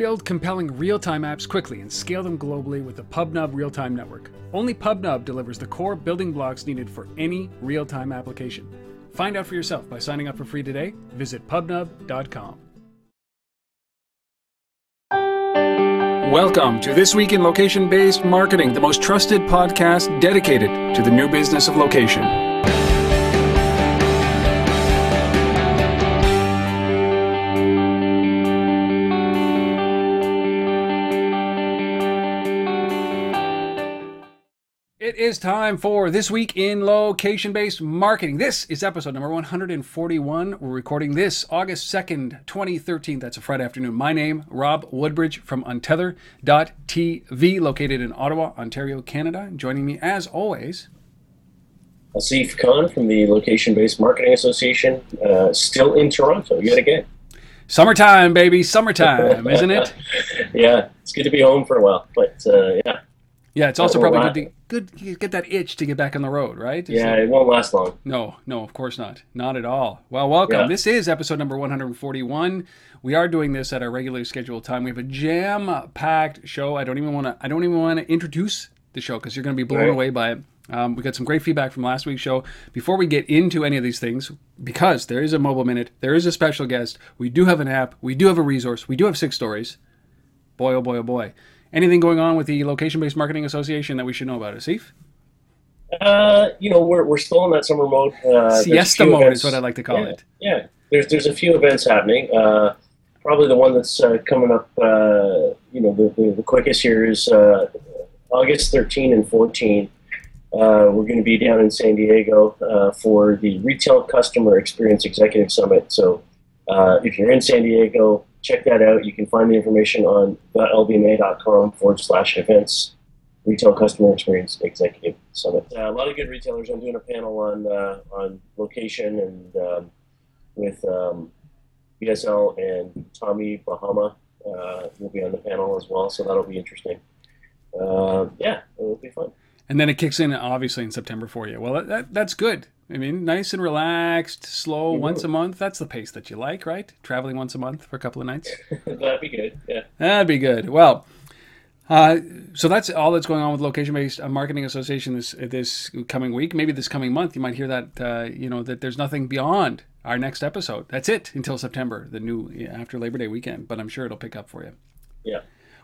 Build compelling real time apps quickly and scale them globally with the PubNub real time network. Only PubNub delivers the core building blocks needed for any real time application. Find out for yourself by signing up for free today. Visit pubnub.com. Welcome to This Week in Location Based Marketing, the most trusted podcast dedicated to the new business of location. Is time for This Week in Location Based Marketing. This is episode number 141. We're recording this August 2nd, 2013. That's a Friday afternoon. My name, Rob Woodbridge from Untether.tv, located in Ottawa, Ontario, Canada. Joining me, as always, Asif Khan from the Location Based Marketing Association, uh, still in Toronto yet again. Summertime, baby, summertime, isn't it? yeah, it's good to be home for a while, but uh, yeah. Yeah, it's also probably good to good get that itch to get back on the road, right? Is yeah, it, it, won't last long. No, no, of course not. Not at all. Well, welcome. Yeah. This is episode number 141. We are doing this at our regularly scheduled time. We have a jam-packed show. I don't even want to I don't even want to introduce the show because you're going to be blown right. away by it. Um, we got some great feedback from last week's show. Before we get into any of these things, because there is a mobile minute, there is a special guest, we do have an app, we do have a resource, we do have six stories. Boy, oh boy, oh boy. Anything going on with the Location Based Marketing Association that we should know about, Asif? Uh, you know, we're, we're still in that summer mode. Uh, Siesta mode events. is what I like to call yeah, it. Yeah, there's there's a few events happening. Uh, probably the one that's uh, coming up, uh, you know, the, the, the, quickest here is uh, August 13 and 14. we're going to be down in San Diego for the Retail Customer Experience Executive Summit. So if you're in San Diego, check that out. You can find the information on lbma.com forward slash events, Retail Customer Experience Executive Summit. Uh, a lot of good retailers. I'm doing a panel on uh, on location and um, with um, BSL and Tommy Bahama uh, will be on the panel as well, so that'll be interesting. Uh, yeah, it'll be fun. And then it kicks in obviously in September for you. Well, that, that's good. I mean, nice and relaxed, slow, mm-hmm. once a month. That's the pace that you like, right? Traveling once a month for a couple of nights. That'd be good. Yeah. That'd be good. Well, uh, so that's all that's going on with Location Based uh, Marketing Association this this coming week. Maybe this coming month, you might hear that uh, you know that there's nothing beyond our next episode. That's it until September, the new after Labor Day weekend. But I'm sure it'll pick up for you. Yeah.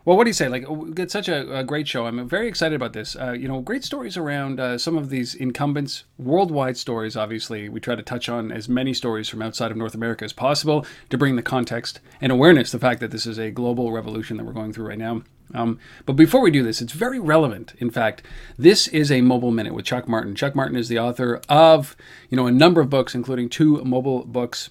Well, what do you say? Like, it's such a, a great show. I'm very excited about this. Uh, you know, great stories around uh, some of these incumbents, worldwide stories. Obviously, we try to touch on as many stories from outside of North America as possible to bring the context and awareness, the fact that this is a global revolution that we're going through right now. Um, but before we do this, it's very relevant. In fact, this is a mobile minute with Chuck Martin. Chuck Martin is the author of, you know, a number of books, including two mobile books.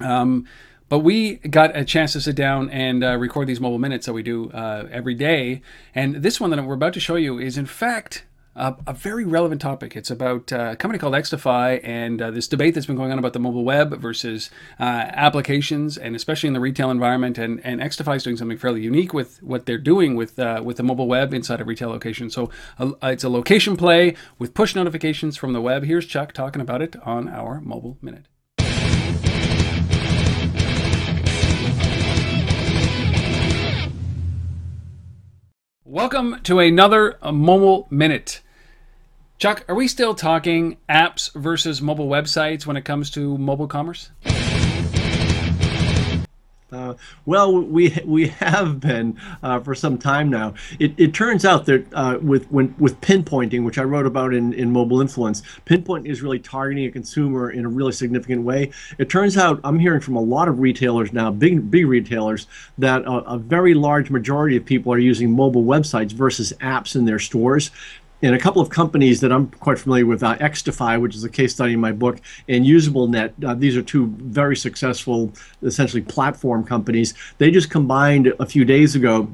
Um, but we got a chance to sit down and uh, record these mobile minutes that we do uh, every day. And this one that we're about to show you is, in fact, a, a very relevant topic. It's about uh, a company called Xtify and uh, this debate that's been going on about the mobile web versus uh, applications, and especially in the retail environment. And, and Xtify is doing something fairly unique with what they're doing with uh, with the mobile web inside of retail locations. So it's a location play with push notifications from the web. Here's Chuck talking about it on our mobile minute. Welcome to another Mobile Minute. Chuck, are we still talking apps versus mobile websites when it comes to mobile commerce? Uh, well, we we have been uh, for some time now. It, it turns out that uh, with when with pinpointing, which I wrote about in, in Mobile Influence, pinpoint is really targeting a consumer in a really significant way. It turns out I'm hearing from a lot of retailers now, big big retailers, that a, a very large majority of people are using mobile websites versus apps in their stores and a couple of companies that I'm quite familiar with, uh, Xtify, which is a case study in my book, and UsableNet. Uh, these are two very successful, essentially platform companies. They just combined a few days ago,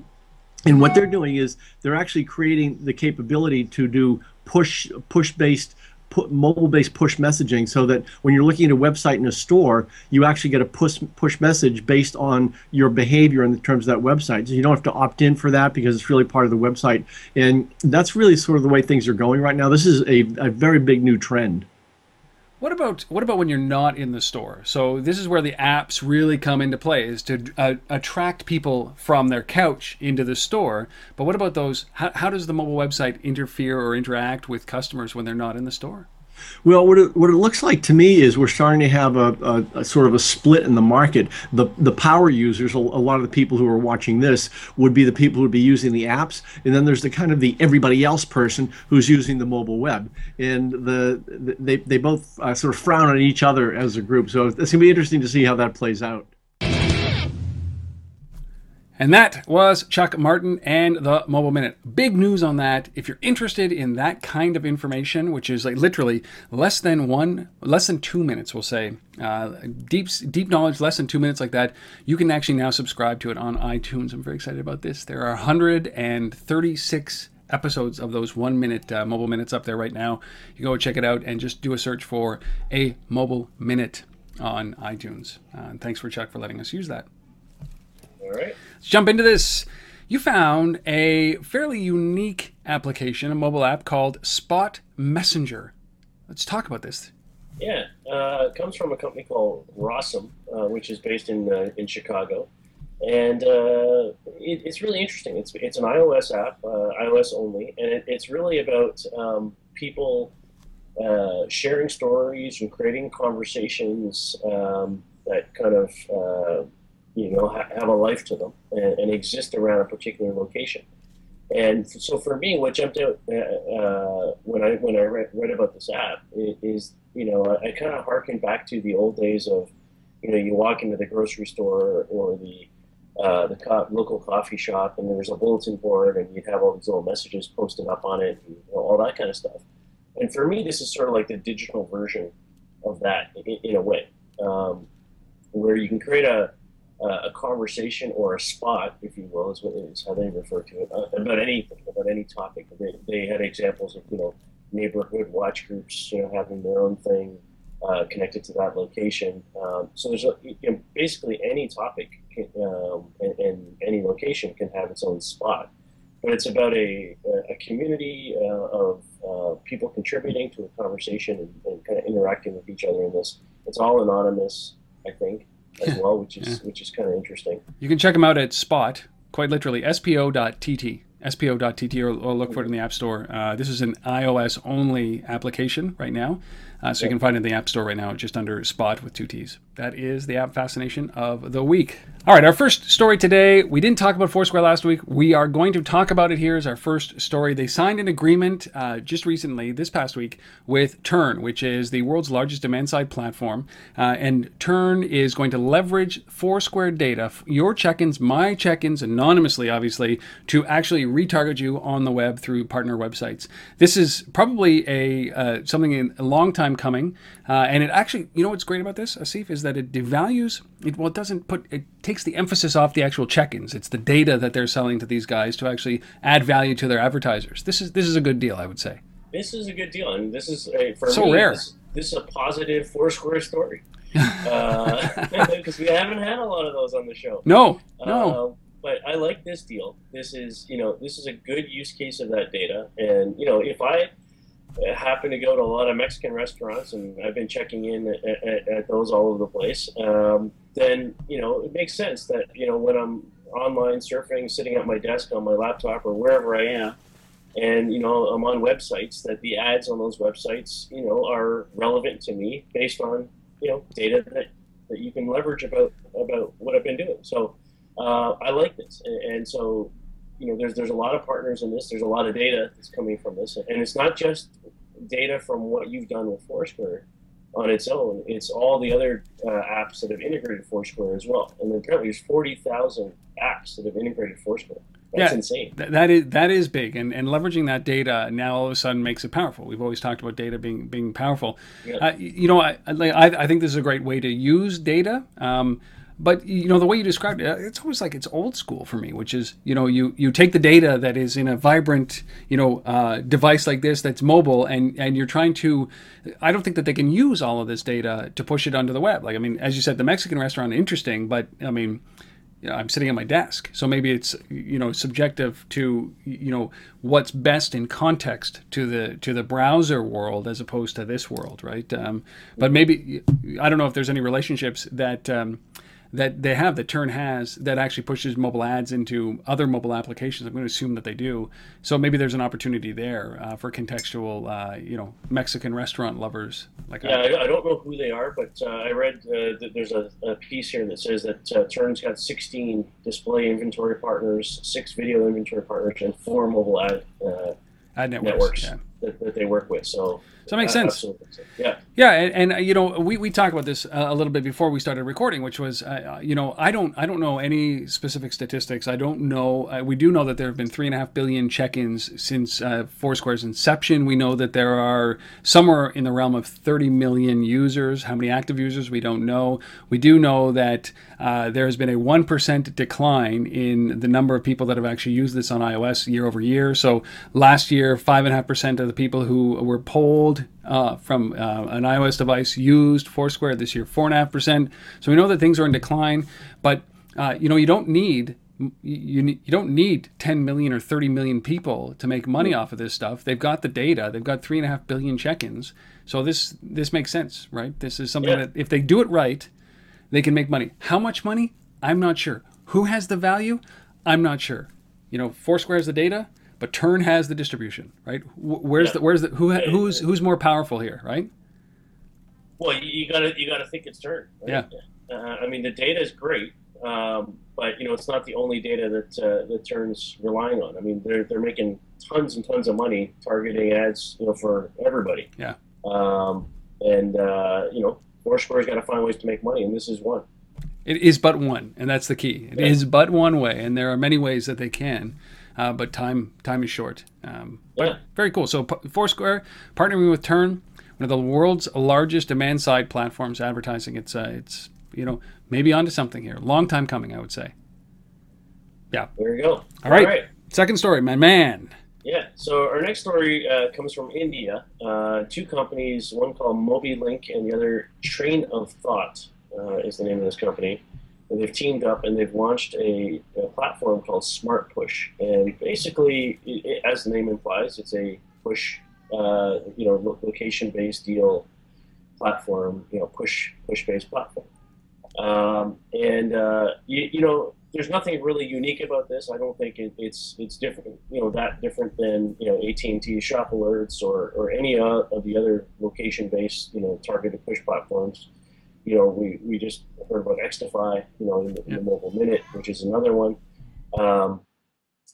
and what they're doing is they're actually creating the capability to do push push based mobile-based push messaging so that when you're looking at a website in a store, you actually get a push push message based on your behavior in terms of that website. So you don't have to opt in for that because it's really part of the website. And that's really sort of the way things are going right now. This is a, a very big new trend. What about what about when you're not in the store? So this is where the apps really come into play, is to uh, attract people from their couch into the store. But what about those? How, how does the mobile website interfere or interact with customers when they're not in the store? Well, what it, what it looks like to me is we're starting to have a, a, a, sort of a split in the market. The the power users, a, a, lot of the people who are watching this, would be the people who would be using the apps, and then there's the kind of the everybody else person who's using the mobile web, and the, the they they both uh, sort of frown on each other as a group. So it's gonna be interesting to see how that plays out. And that was Chuck Martin and the Mobile Minute. Big news on that. If you're interested in that kind of information, which is like literally less than one, less than two minutes, we'll say, uh, deep deep knowledge, less than two minutes like that, you can actually now subscribe to it on iTunes. I'm very excited about this. There are 136 episodes of those one minute uh, mobile minutes up there right now. You go check it out and just do a search for a mobile minute on iTunes. Uh, thanks for Chuck for letting us use that. All right. Jump into this. You found a fairly unique application, a mobile app called Spot Messenger. Let's talk about this. Yeah, uh, it comes from a company called Rossum, uh, which is based in uh, in Chicago, and uh, it, it's really interesting. It's it's an iOS app, uh, iOS only, and it, it's really about um, people uh, sharing stories and creating conversations um, that kind of you know, have a life to them and, and, exist around a particular location. And so for me, what jumped out uh, uh, when I when I read, read about this app is, you know, I, I kind of harken back to the old days of, you know, you walk into the grocery store or the uh, the co- local coffee shop, and there's a bulletin board, and you'd have all these little messages posted up on it, and you know, all that kind of stuff. And for me, this is sort of like the digital version of that in, in a way, um, where you can create a uh, a conversation or a spot, if you will, is, what, is how they refer to it, uh, about anything, about any topic. They, they had examples of, you know, neighborhood watch groups, you know, having their own thing uh, connected to that location. Um, so there's a, you know, basically any topic can, um, and, any location can have its own spot. But it's about a, a community uh, of uh, people contributing to a conversation and, and kind of interacting with each other in this. It's all anonymous, I think as well, which is yeah. which is kind of interesting. You can check them out at Spot, quite literally, spo.tt spo.tt or, or, look for it in the App Store. Uh, this is an iOS only application right now. Uh, so you can find it in the App Store right now, just under Spot with two T's. That is the app fascination of the week. All right, our first story today. We didn't talk about Foursquare last week. We are going to talk about it here as our first story. They signed an agreement uh, just recently, this past week, with Turn, which is the world's largest demand side platform. Uh, and Turn is going to leverage Foursquare data, your check ins, my check ins, anonymously, obviously, to actually retarget you on the web through partner websites. This is probably a uh, something in a long time time coming. Uh, and it actually, you know what's great about this, Asif, is that it devalues, it, well, it doesn't put, it takes the emphasis off the actual check-ins. It's the data that they're selling to these guys to actually add value to their advertisers. This is, this is a good deal, I would say. This is a good deal. And this is, a, for so me, rare. This, this is a positive Foursquare story. Because uh, we haven't had a lot of those on the show. No, no. Uh, but I like this deal. This is, you know, this is a good use case of that data. And, you know, if I, happen to go to a lot of Mexican restaurants, and I've been checking in at, at, at those all over the place. Um, then you know it makes sense that you know when I'm online surfing, sitting at my desk on my laptop or wherever I am, and you know I'm on websites that the ads on those websites you know are relevant to me based on you know data that, that you can leverage about about what I've been doing. So uh, I like this, and, and so you know, there's there's a lot of partners in this. There's a lot of data that's coming from this, and it's not just data from what you've done with Foursquare on its own. It's all the other uh, apps that have integrated Foursquare as well. And apparently, there's forty thousand apps that have integrated Foursquare. That's yeah, insane. Th- that is that is big, and and leveraging that data now all of a sudden makes it powerful. We've always talked about data being being powerful. Yeah. Uh, you know, I, I I think this is a great way to use data. Um, but you know the way you described it it's almost like it's old school for me which is you know you you take the data that is in a vibrant you know uh, device like this that's mobile and and you're trying to i don't think that they can use all of this data to push it onto the web like i mean as you said the mexican restaurant interesting but i mean you know, I'm sitting at my desk. So maybe it's you know subjective to you know what's best in context to the to the browser world as opposed to this world, right? Um, but maybe I don't know if there's any relationships that. Um, that they have that Turn has that actually pushes mobile ads into other mobile applications. I'm going to assume that they do. So maybe there's an opportunity there uh, for contextual, uh, you know, Mexican restaurant lovers. Like yeah, I, I, don't know who they are, but uh, I read uh, that there's a, a, piece here that says that uh, Turn's got 16 display inventory partners, six video inventory partners, and four mobile ad uh, ad networks, networks yeah. that, that, they work with. So so it makes sense. Yeah. Yeah, and, and, uh, you know we, we talked about this uh, a little bit before we started recording, which was uh, you know I don't I don't know any specific statistics. I don't know. Uh, we do know that there have been three and a half billion check-ins since uh, Foursquare's inception. We know that there are somewhere in the realm of 30 million users. How many active users we don't know. We do know that uh, there has been a one percent decline in the number of people that have actually used this on iOS year over year. So last year, five and a half percent of the people who were polled uh, from uh, an iOS device used Foursquare this year, four and a half percent. So we know that things are in decline, but uh, you know you don't need you, you don't need 10 million or 30 million people to make money off of this stuff. They've got the data. They've got three and a half billion check-ins. So this this makes sense, right? This is something yeah. that if they do it right, they can make money. How much money? I'm not sure. Who has the value? I'm not sure. You know, Foursquare has the data but Turn has the distribution, right? Where's yeah. the where's the who who's who's more powerful here, right? Well, you gotta you gotta think it's Turn. Right? Yeah. Uh, I mean, the data is great, um, but you know, it's not the only data that uh, that Turn's relying on. I mean, they're they're making tons and tons of money targeting ads, you know, for everybody. Yeah. Um, and uh, you know, Foursquare's got to find ways to make money, and this is one. It is but one, and that's the key. It yeah. is but one way, and there are many ways that they can uh, but time time is short. Um, but yeah. very cool. So Foursquare partnering with Turn, one of the world's largest demand side platforms advertising. It's uh, it's you know maybe onto something here. Long time coming, I would say. Yeah. There you go. All, All right. right. Second story, my man. Yeah. So our next story uh, comes from India. Uh, two companies, one called MobiLink and the other Train of Thought uh, is the name of this company and they've teamed up and they've launched a, a platform called Smart Push. And basically, it, as the name implies, it's a push, uh, you know, location-based deal platform, you know, push push-based platform. Um, and uh, you, you, know, there's nothing really unique about this. I don't think it, it's it's different, you know, that different than you know AT&T Shop Alerts or or any of the other location-based, you know, targeted push platforms you know, we, we just heard about Xtify, you know, in the, in the Mobile Minute, which is another one. Um,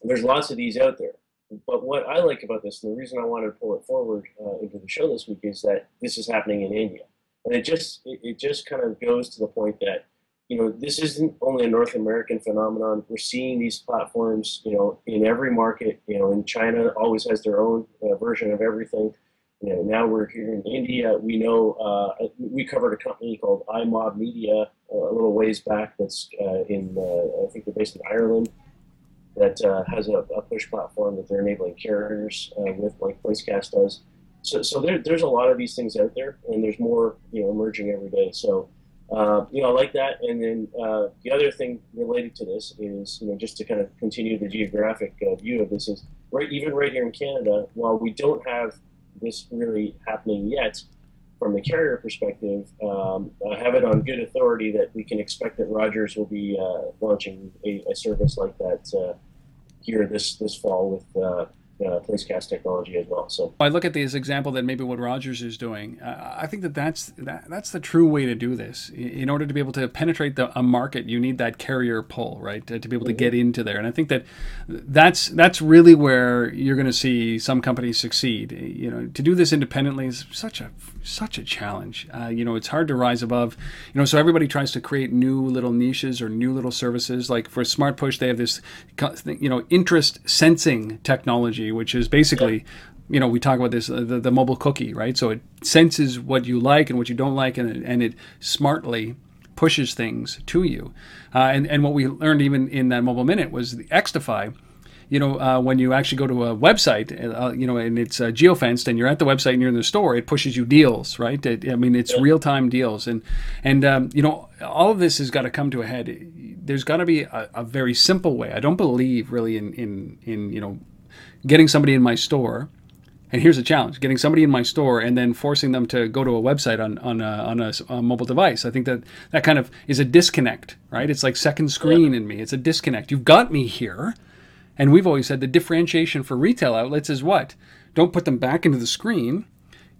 there's lots of these out there. But what I like about this, and the reason I wanted to pull it forward uh, into the show this week, is that this is happening in India, and it just it, it just kind of goes to the point that you know this isn't only a North American phenomenon. We're seeing these platforms, you know, in every market. You know, in China, always has their own uh, version of everything you know, now we're here in India. We know uh, we covered a company called iMob Media uh, a little ways back. That's uh, in uh, I think they're based in Ireland. That uh, has a, a, push platform that they're enabling carriers uh, with, like Placecast does. So, so there, there's a lot of these things out there, and there's more you know emerging every day. So, you know, I like that. And then the other thing related to this is you know just to kind of continue the geographic view of this is right even right here in Canada, while we don't have this really happening yet from the carrier perspective, um, I have it on good authority that we can expect that Rogers will be uh, launching a, a, service like that uh, here this this fall with uh, Placecast technology as well. So I look at this example that maybe what Rogers is doing. Uh, I think that that's that, that's the true way to do this. In order to be able to penetrate the, a market, you need that carrier pull, right, to, to be able to get into there. And I think that that's that's really where you're going to see some companies succeed. You know, to do this independently is such a such a challenge. Uh, you know, it's hard to rise above. You know, so everybody tries to create new little niches or new little services. Like for Smart Push, they have this, you know, interest sensing technology which is basically, yeah. you know, we talk about this uh, the, the mobile cookie, right? So it senses what you like and what you don't like, and it, and it smartly pushes things to you. Uh, and and what we learned even in that mobile minute was the Xtify you know, uh, when you actually go to a website, uh, you know, and it's uh, geofenced, and you're at the website and you're in the store, it pushes you deals, right? It, I mean, it's yeah. real time deals, and and um, you know, all of this has got to come to a head. There's got to be a, a, very simple way. I don't believe really in in in you know, getting somebody in my store. And here's a challenge: getting somebody in my store and then forcing them to go to a website on on a, on a, a mobile device. I think that that kind of is a disconnect, right? It's like second screen in me. It's a disconnect. You've got me here and we've always said the differentiation for retail outlets is what? Don't put them back into the screen.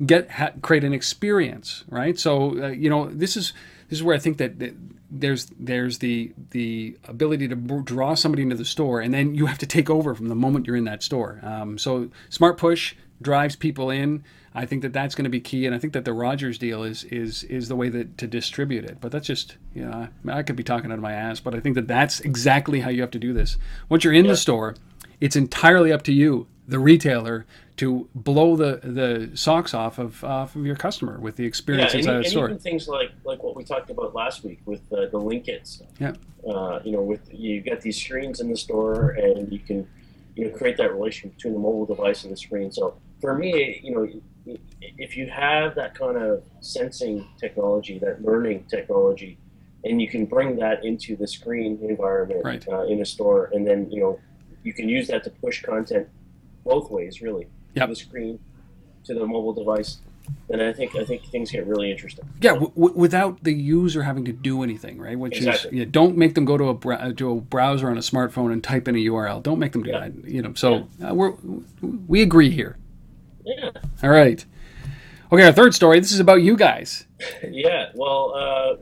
Get ha, create an experience, right? So uh, you know this is this is where I think that, that there's there's the the ability to draw somebody into the store, and then you have to take over from the moment you're in that store. Um, so smart push drives people in. I think that that's going to be key, and I think that the Rogers deal is is is the way that to distribute it. But that's just you know I, I could be talking out of my ass, but I think that that's exactly how you have to do this. Once you're in yeah. the store, it's entirely up to you, the retailer, to blow the the socks off of off of your customer with the experience yeah, inside and, the store. even things like like what we talked about last week with uh, the link stuff. Yeah. Uh, you know, with you get these screens in the store, and you can you know create that relation between the mobile device and the screen. So for me, you know, if you have that kind of sensing technology, that learning technology, and you can bring that into the screen environment right. uh, in a store, and then you know you can use that to push content both ways, really, yep. to the screen, to the mobile device. And I think I think things get really interesting. Yeah, w- without the user having to do anything, right? Which exactly. is, yeah, don't make them go to a br- to a browser on a smartphone and type in a URL. Don't make them do yeah. that. You know, so yeah. uh, we're we agree here. Yeah. All right. Okay, our third story. This is about you guys. yeah. Well, uh,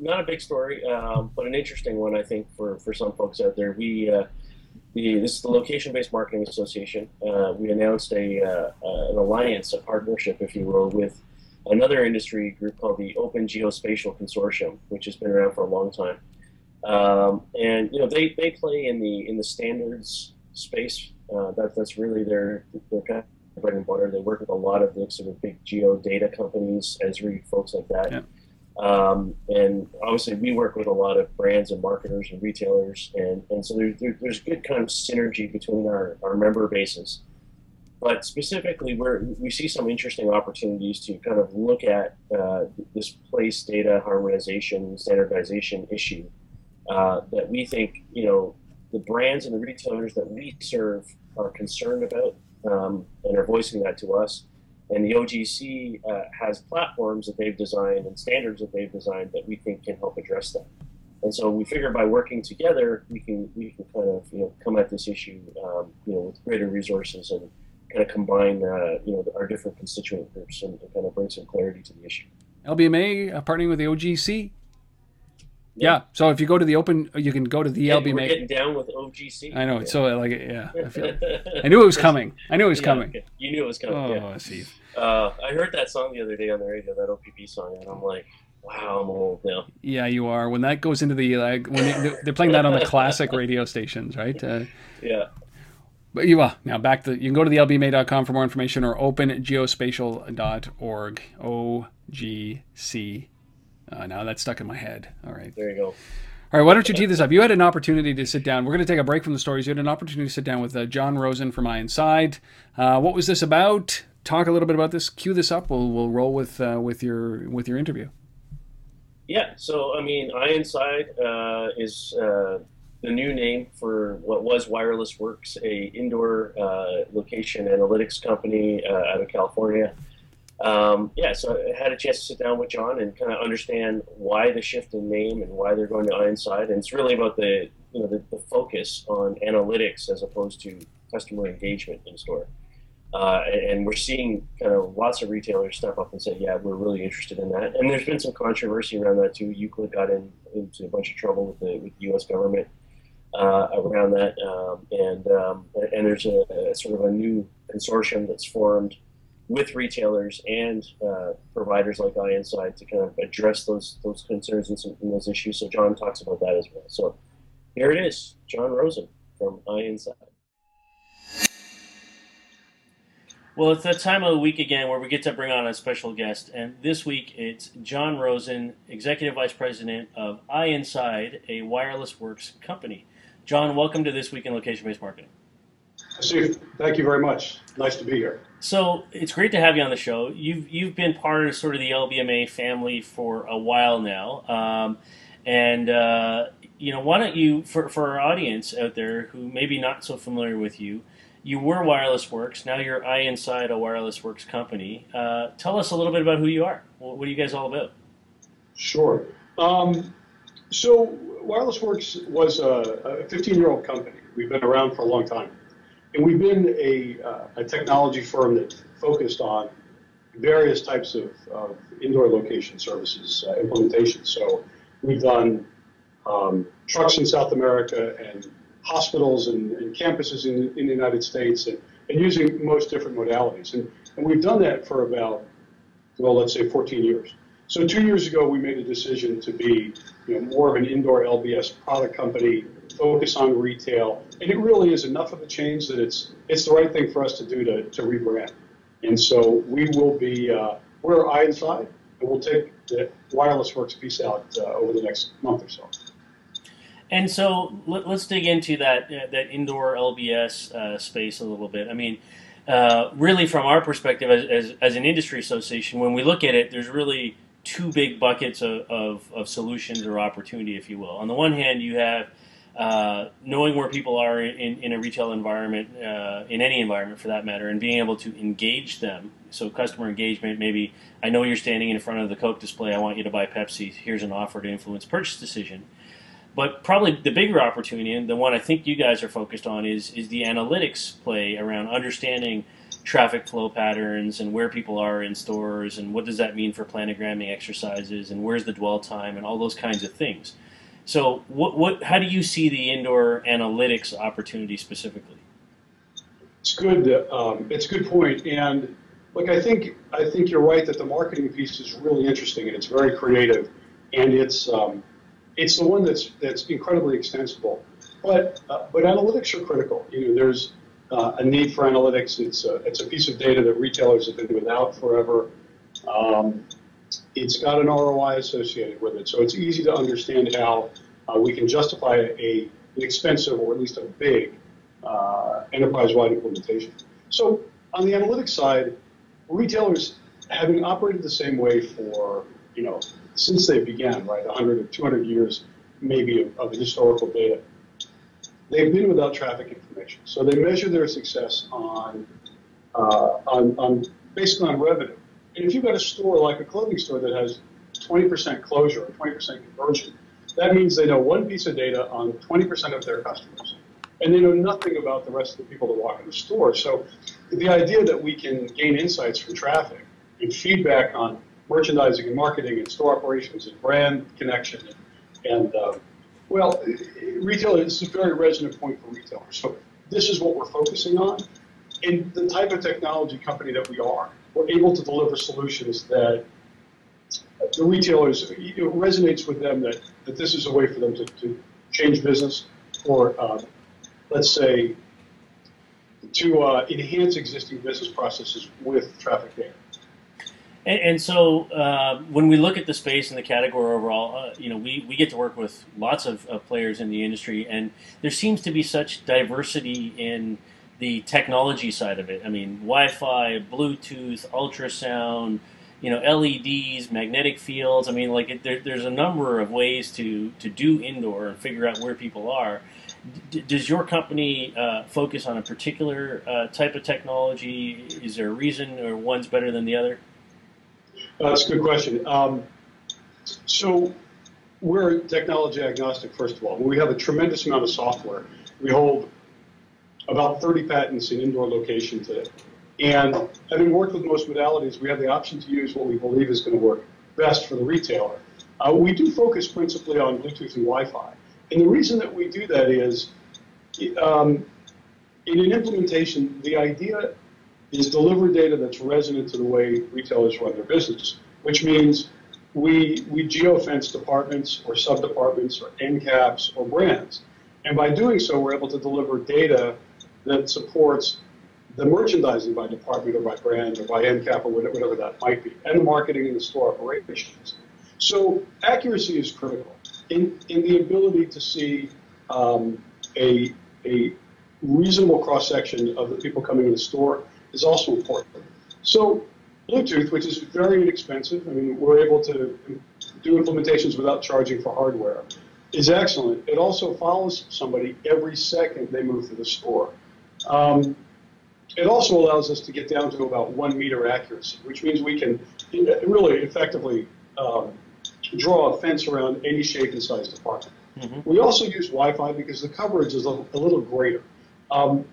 not a big story, um, but an interesting one, I think, for, for some folks out there. We uh, the, this is the Location Based Marketing Association. Uh, we announced a uh, uh, an alliance, a partnership, if you will, with another industry group called the Open Geospatial Consortium, which has been around for a long time. Um, and you know, they, they play in the in the standards space. Uh, that that's really their their kind of bread and butter. They work with a lot of the sort of big geo data companies, Esri, folks like that. Yeah. Um, and obviously, we work with a lot of brands and marketers and retailers, and, and so there, there, there's good kind of synergy between our, our member bases. But specifically, we we see some interesting opportunities to kind of look at uh, this place data harmonization, standardization issue uh, that we think, you know, the brands and the retailers that we serve are concerned about um, and are voicing that to us. And the OGC uh, has platforms that they've designed and standards that they've designed that we think can help address that. And so we figure by working together, we can we can kind of you know come at this issue um, you know with greater resources and kind of combine uh, you know our different constituent groups and, and, kind of bring some clarity to the issue. LBMA uh, partnering with the OGC yeah. So if you go to the open, you can go to the yeah, LB. We're getting down with OGC. I know. Yeah. So like, yeah. I, feel, I knew it was coming. I knew it was yeah, coming. Okay. You knew it was coming. Oh, yeah. Steve. Uh, I heard that song the other day on the radio, that OPP song, and I'm like, wow, I'm old now. Yeah, you are. When that goes into the like, when they, they're playing that on the classic radio stations, right? Uh, yeah. But you are now back to you can go to the lbma.com for more information or opengeospatial.org. O G C uh, now that's stuck in my head. All right. There you go. All right, why don't you tee this up? You had an opportunity to sit down. We're going to take a break from the stories. You had an opportunity to sit down with uh, John Rosen from iInside. Uh, what was this about? Talk a little bit about this. Cue this up. We'll we'll roll with uh, with your with your interview. Yeah. So I mean, iInside uh, is uh, the new name for what was Wireless Werx, a indoor uh, location analytics company out of California um, yeah, so I had a chance to sit down with John and kind of understand why the shift in name and why they're going to iInside. And it's really about the you know the, the focus on analytics as opposed to customer engagement in store. Uh, and, and, we're seeing kind of lots of retailers step up and say, yeah, we're really interested in that. And there's been some controversy around that too. Euclid got in, into a bunch of trouble with the, with the U.S. government uh, around that. Um, and, um, and there's a, a, sort of a new consortium that's formed with retailers and uh, providers like iInside to kind of address those those concerns and, some, and, those issues. So John talks about that as well. So here it is, John Rosen from iInside. Well, it's that time of the week again where we get to bring on a special guest, and this week it's John Rosen, Executive Vice President of iInside, a Wireless Werx company. John, welcome to this week in location-based marketing. Steve, thank you very much. Nice to be here. So it's great to have you on the show. You've you've been part of sort of the LBMA family for a while now, um, and uh, you know why don't you for for our audience out there who may be not so familiar with you, you were Wireless Werx. Now you're iInside a Wireless Werx company. Uh, tell us a little bit about who you are. What are you guys all about? Sure. Um, so Wireless Werx was a 15 year old company. We've been around for a long time. And we've been a, uh, a technology firm that focused on various types of, of indoor location services uh, implementation. So we've done um, trucks in South America and hospitals and, and campuses in, in, the United States and, and using most different modalities. And, and we've done that for about, well, let's say 14 years. So two years ago, we made a decision to be you know, more of an indoor LBS product company, focus on retail, and it really is enough of a change that it's it's the right thing for us to do to, to rebrand. And so we will be uh, we're iInside, and we'll take the Wireless Werx piece out uh, over the next month or so. And so let, us dig into that uh, that indoor LBS uh, space a little bit. I mean, uh, really, from our perspective as, as, as an industry association, when we look at it, there's really two big buckets of, of, of, solutions or opportunity, if you will. On the one hand, you have uh, knowing where people are in, in a retail environment, uh, in any environment for that matter, and being able to engage them. So, customer engagement, maybe I know you're standing in front of the Coke display, I want you to buy Pepsi, here's an offer to influence purchase decision. But probably the bigger opportunity, and the one I think you guys are focused on, is, is the analytics play around understanding traffic flow patterns and where people are in stores and what does that mean for planogramming exercises and where's the dwell time and all those kinds of things. So, what, what, how do you see the indoor analytics opportunity specifically? It's good. Um, it's a good point. And look, I think I think you're right that the marketing piece is really interesting and it's very creative, and it's um, it's the one that's that's incredibly extensible. But uh, but analytics are critical. You know, there's uh, a need for analytics. It's a, it's a piece of data that retailers have been without forever. Um, it's got an ROI associated with it, so it's easy to understand how uh, we can justify a, an expensive or at least a big uh, enterprise-wide implementation. So on the analytics side, retailers having operated the same way for you know since they began, right, 100 or 200 years maybe of, of historical data they've been without traffic information. So they measure their success on, uh, on, on basically on revenue. And if you've got a store like a clothing store that has 20% closure or 20% conversion, that means they know one piece of data on 20% of their customers. And they know nothing about the rest of the people that walk in the store. So the idea that we can gain insights from traffic and feedback on merchandising and marketing and store operations and brand connection and, and uh, well, retail is a very resonant point for retailers. So this is what we're focusing on. And the type of technology company that we are, we're able to deliver solutions that the retailers, it resonates with them that, that this is a way for them to, to change business or, uh, let's say, to uh, enhance existing business processes with traffic data. And, and so uh, when we look at the space and the category overall, uh, you know, we, we get to work with lots of, of, players in the industry, and there seems to be such diversity in the technology side of it. I mean, Wi-Fi, Bluetooth, ultrasound, you know, LEDs, magnetic fields. I mean, like it, there, there's a number of ways to to do indoor and figure out where people are. D- does your company uh, focus on a particular uh, type of technology? Is there a reason, or one's better than the other? That's a good question. Um, so we're technology agnostic, first of all. We have a tremendous amount of software. We hold about 30 patents in indoor location today. And having worked with most modalities, we have the option to use what we believe is going to work best for the retailer. Uh, we do focus principally on Bluetooth and Wi-Fi. And the reason that we do that is um, in an implementation, the idea is deliver data that's resonant to the way retailers run their business, which means we, we geofence departments or sub-departments or end caps or brands. And by doing so, we're able to deliver data that supports the merchandising by department or by brand or by end cap or whatever that might be, and the marketing and the store operations. So accuracy is critical in, in the ability to see um, a, a reasonable cross section of the people coming in the store is also important. So Bluetooth, which is very inexpensive, I mean, we're able to do implementations without charging for hardware, is excellent. It also follows somebody every second they move through the store. Um, it also allows us to get down to about one meter accuracy, which means we can really effectively um, draw a fence around any shape and size department. Mm-hmm. We also use Wi-Fi because the coverage is a, a little greater. Um,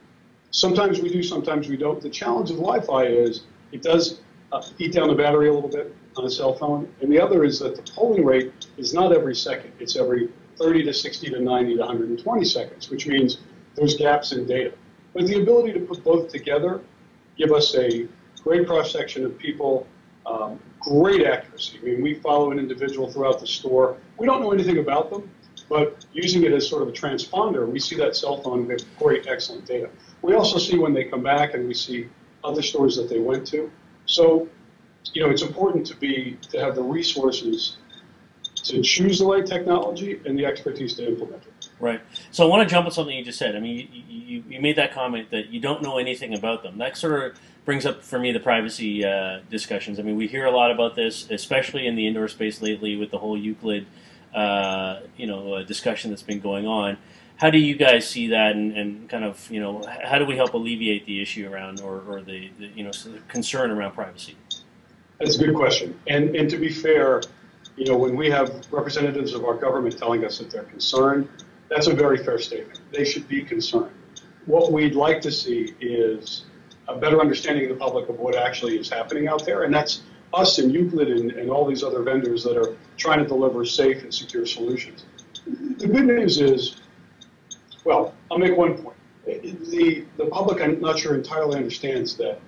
sometimes we do, sometimes we don't. The challenge of Wi-Fi is it does uh, eat down the battery a little bit on a cell phone, and the other is that the polling rate is not every second; it's every 30 to 60 to 90 to 120 seconds, which means there's gaps in data. But the ability to put both together give us a great cross section of people, um, great accuracy. I mean, we follow an individual throughout the store. We don't know anything about them, but using it as sort of a transponder, we see that cell phone with great, excellent data. We also see when they come back, and we see other stores that they went to. So, you know, it's important to be to have the resources to choose the right technology and the expertise to implement it. Right. So I want to jump on something you just said. I mean, you, you, you made that comment that you don't know anything about them. That sort of brings up for me the privacy uh, discussions. I mean, we hear a lot about this, especially in the indoor space lately with the whole Euclid, uh, you know, uh, discussion that's been going on. How do you guys see that, and, and, kind of, you know, how do we help alleviate the issue around, or, or the, the, you know, concern around privacy? That's a good question. And and to be fair, you know, when we have representatives of our government telling us that they're concerned, that's a very fair statement. They should be concerned. What we'd like to see is a better understanding of the public of what actually is happening out there, and that's us and Euclid and, and all these other vendors that are trying to deliver safe and secure solutions. The good news is, well, I'll make one point. The, the public, I'm not sure entirely understands that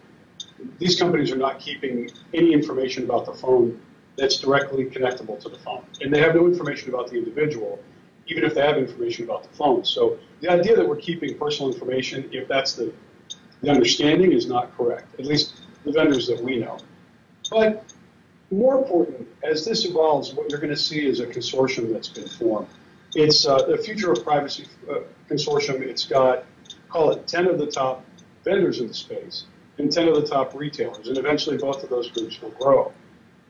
these companies are not keeping any information about the phone that's directly connectable to the phone. And they have no information about the individual, even if they have information about the phone. So the idea that we're keeping personal information, if that's the, the understanding, is not correct, at least the vendors that we know. But more important, as this evolves, what you're going to see is a consortium that's been formed. It's uh, the Future of Privacy uh, Consortium. It's got, call it 10 of the top vendors in the space and 10 of the top retailers. And eventually both of those groups will grow.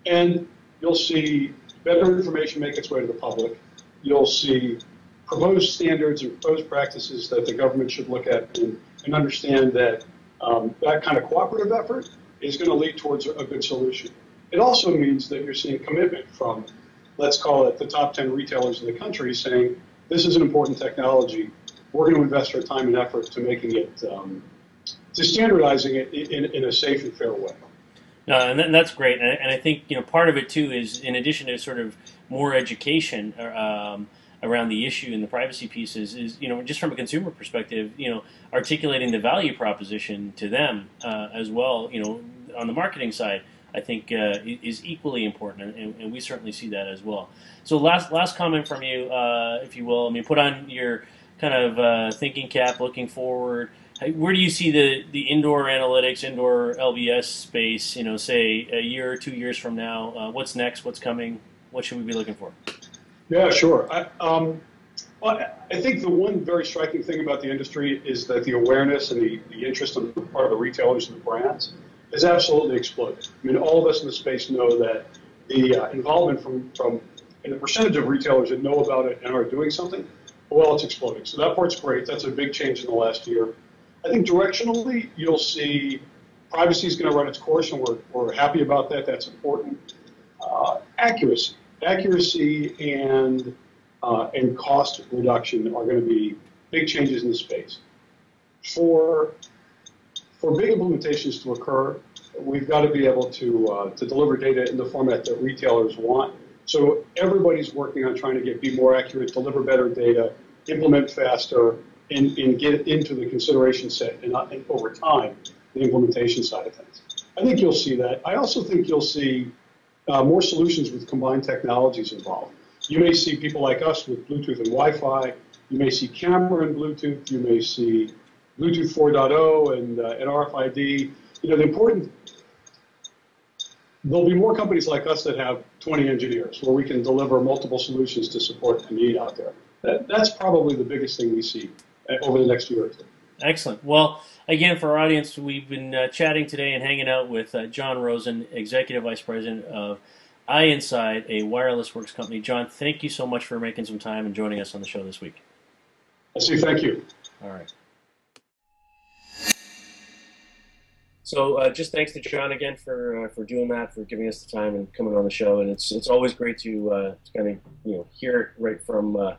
And you'll see better information make its way to the public. You'll see proposed standards and proposed practices that the government should look at and, and understand that um, that kind of cooperative effort is going to lead towards a good solution. It also means that you're seeing commitment from, let's call it the top 10 retailers in the country saying, this is an important technology. We're going to invest our time and effort to making it, um, to standardizing it in, in a safe and fair way. No, and, and that's great. And, and, I think you know part of it too is in addition to sort of more education um, around the issue and the privacy pieces is you know just from a consumer perspective, you know articulating the value proposition to them uh, as well. You know on the marketing side. I think uh, is equally important, and, and, we certainly see that as well. So, last last comment from you, uh, if you will. I mean, put on your kind of uh, thinking cap, looking forward where do you see the, the indoor analytics, indoor LBS space, you know, say a year or two years from now? Uh, what's next? What's coming? What should we be looking for? Yeah, sure. I, um, I think the one very striking thing about the industry is that the awareness and the, the interest on the part of the retailers and the brands has absolutely exploded. I mean, all of us in the space know that the uh, involvement from, from and the percentage of retailers that know about it and are doing something, well, it's exploding. So that part's great. That's a big change in the last year. I think directionally, you'll see privacy is going to run its course, and we're, we're happy about that. That's important. Uh, accuracy, accuracy, and uh, and cost reduction are going to be big changes in the space. For for big implementations to occur, we've got to be able to uh, to deliver data in the format that retailers want. So everybody's working on trying to get be more accurate, deliver better data, implement faster, and, and get into the consideration set and, and over time, the implementation side of things. I think you'll see that. I also think you'll see uh, more solutions with combined technologies involved. You may see people like us with Bluetooth and Wi-Fi. You may see camera and Bluetooth. You may see Bluetooth 4.0 and, uh, and RFID. You know, the important, there'll be more companies like us that have 20 engineers where we can deliver multiple solutions to support the need out there. That, that's probably the biggest thing we see over the next year or two. Excellent. Well, again, for our audience, we've been uh, chatting today and hanging out with uh, John Rosen, Executive Vice President of iInside, a Wireless Werx company. John, thank you so much for making some time and joining us on the show this week. Steve, thank you. All right. So uh, just thanks to John again for uh, for doing that, for giving us the time and coming on the show. And it's it's always great to, uh, to kind of you know hear right from uh,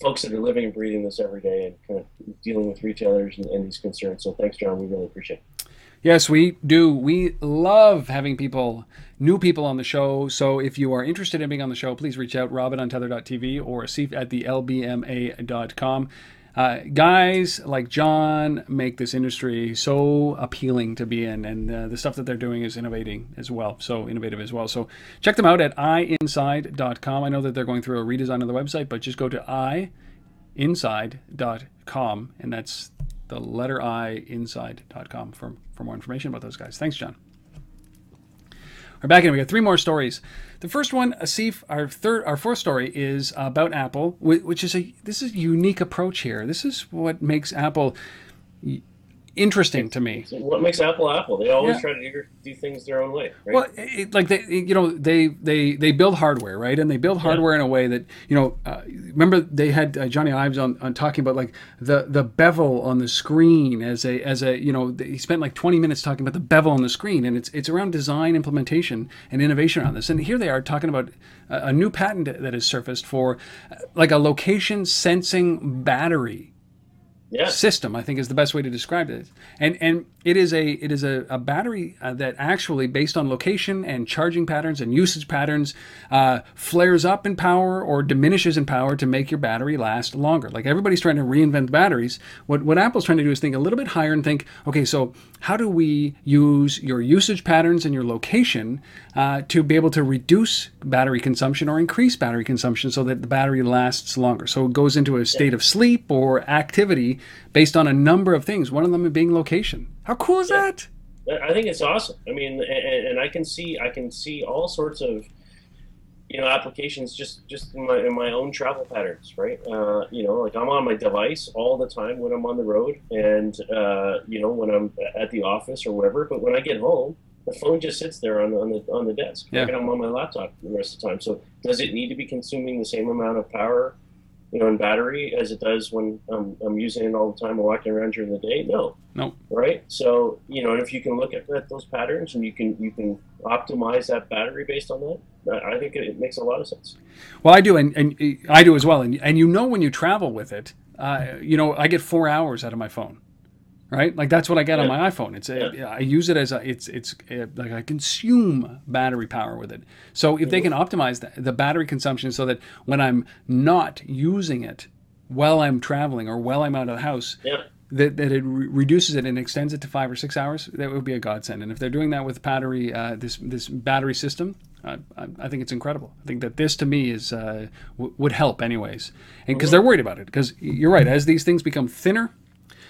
folks that are living and breathing this every day and kind of dealing with retailers and, and these concerns. So thanks, John. We really appreciate it. Yes, we do. We love having people, new people on the show. So if you are interested in being on the show, please reach out, robin on tether.tv or asif at the lbma.com. Uh, guys like John make this industry so appealing to be in, and uh, the stuff that they're doing is innovating as well. So innovative as well. So check them out at iinside.com. I know that they're going through a redesign of the website, but just go to iinside.com, and that's the letter I inside.com for, for more information about those guys. Thanks, John. We're back in. We got three more stories. The first one, Asif, our third, our fourth story is about Apple, which is a this is a unique approach here. This is what makes Apple interesting to me. What makes Apple Apple? They always yeah. try to do, things their own way, right? Well, it, like they, you know, they they they build hardware, right? And they build hardware yeah. in a way that you know. Uh, remember, they had uh, Jony Ives on, on talking about like the the bevel on the screen as a as a you know he spent like 20 minutes talking about the bevel on the screen, and it's it's around design, implementation, and innovation around this. And here they are talking about a, a new patent that has surfaced for uh, like a location sensing battery yeah. system. I think is the best way to describe it. And and it is a it is a, a battery uh, that actually based on location and charging patterns and usage patterns uh, flares up in power or diminishes in power to make your battery last longer. Like everybody's trying to reinvent batteries. What what Apple's trying to do is think a little bit higher and think, okay, so how do we use your usage patterns and your location uh, to be able to reduce battery consumption or increase battery consumption so that the battery lasts longer? So it goes into a state of sleep or activity based on a number of things. One of them being location. How cool is yeah. that? I think it's awesome. I mean, and, and, I can see I can see all sorts of you know applications just just in my in my own travel patterns, right? Uh, you know, like I'm on my device all the time when I'm on the road, and uh, you know when I'm at the office or whatever. But when I get home, the phone just sits there on the on the on the desk. Yeah. I'm on my laptop the rest of the time. So does it need to be consuming the same amount of power you know, in battery as it does when I'm, I'm using it all the time walking around during the day? No. No. Right. So you know, if you can look at, at those patterns and you can you can optimize that battery based on that, I think it, it makes a lot of sense. Well, I do, and, and I do as well, and and you know when you travel with it, uh, you know, I get four hours out of my phone right? Like that's what I get yeah. on my iPhone. It's a, yeah. I use it as a it's it's a, like I consume battery power with it. So if they can optimize the, the battery consumption so that when I'm not using it while I'm traveling or while I'm out of the house. Yeah. That, that it re- reduces it and extends it to five or six hours, that would be a godsend. And if they're doing that with battery, uh, this this battery system, I, I, think it's incredible. I think that this to me is uh, w- would help anyways, and because they're worried about it. Because you're right, as these things become thinner,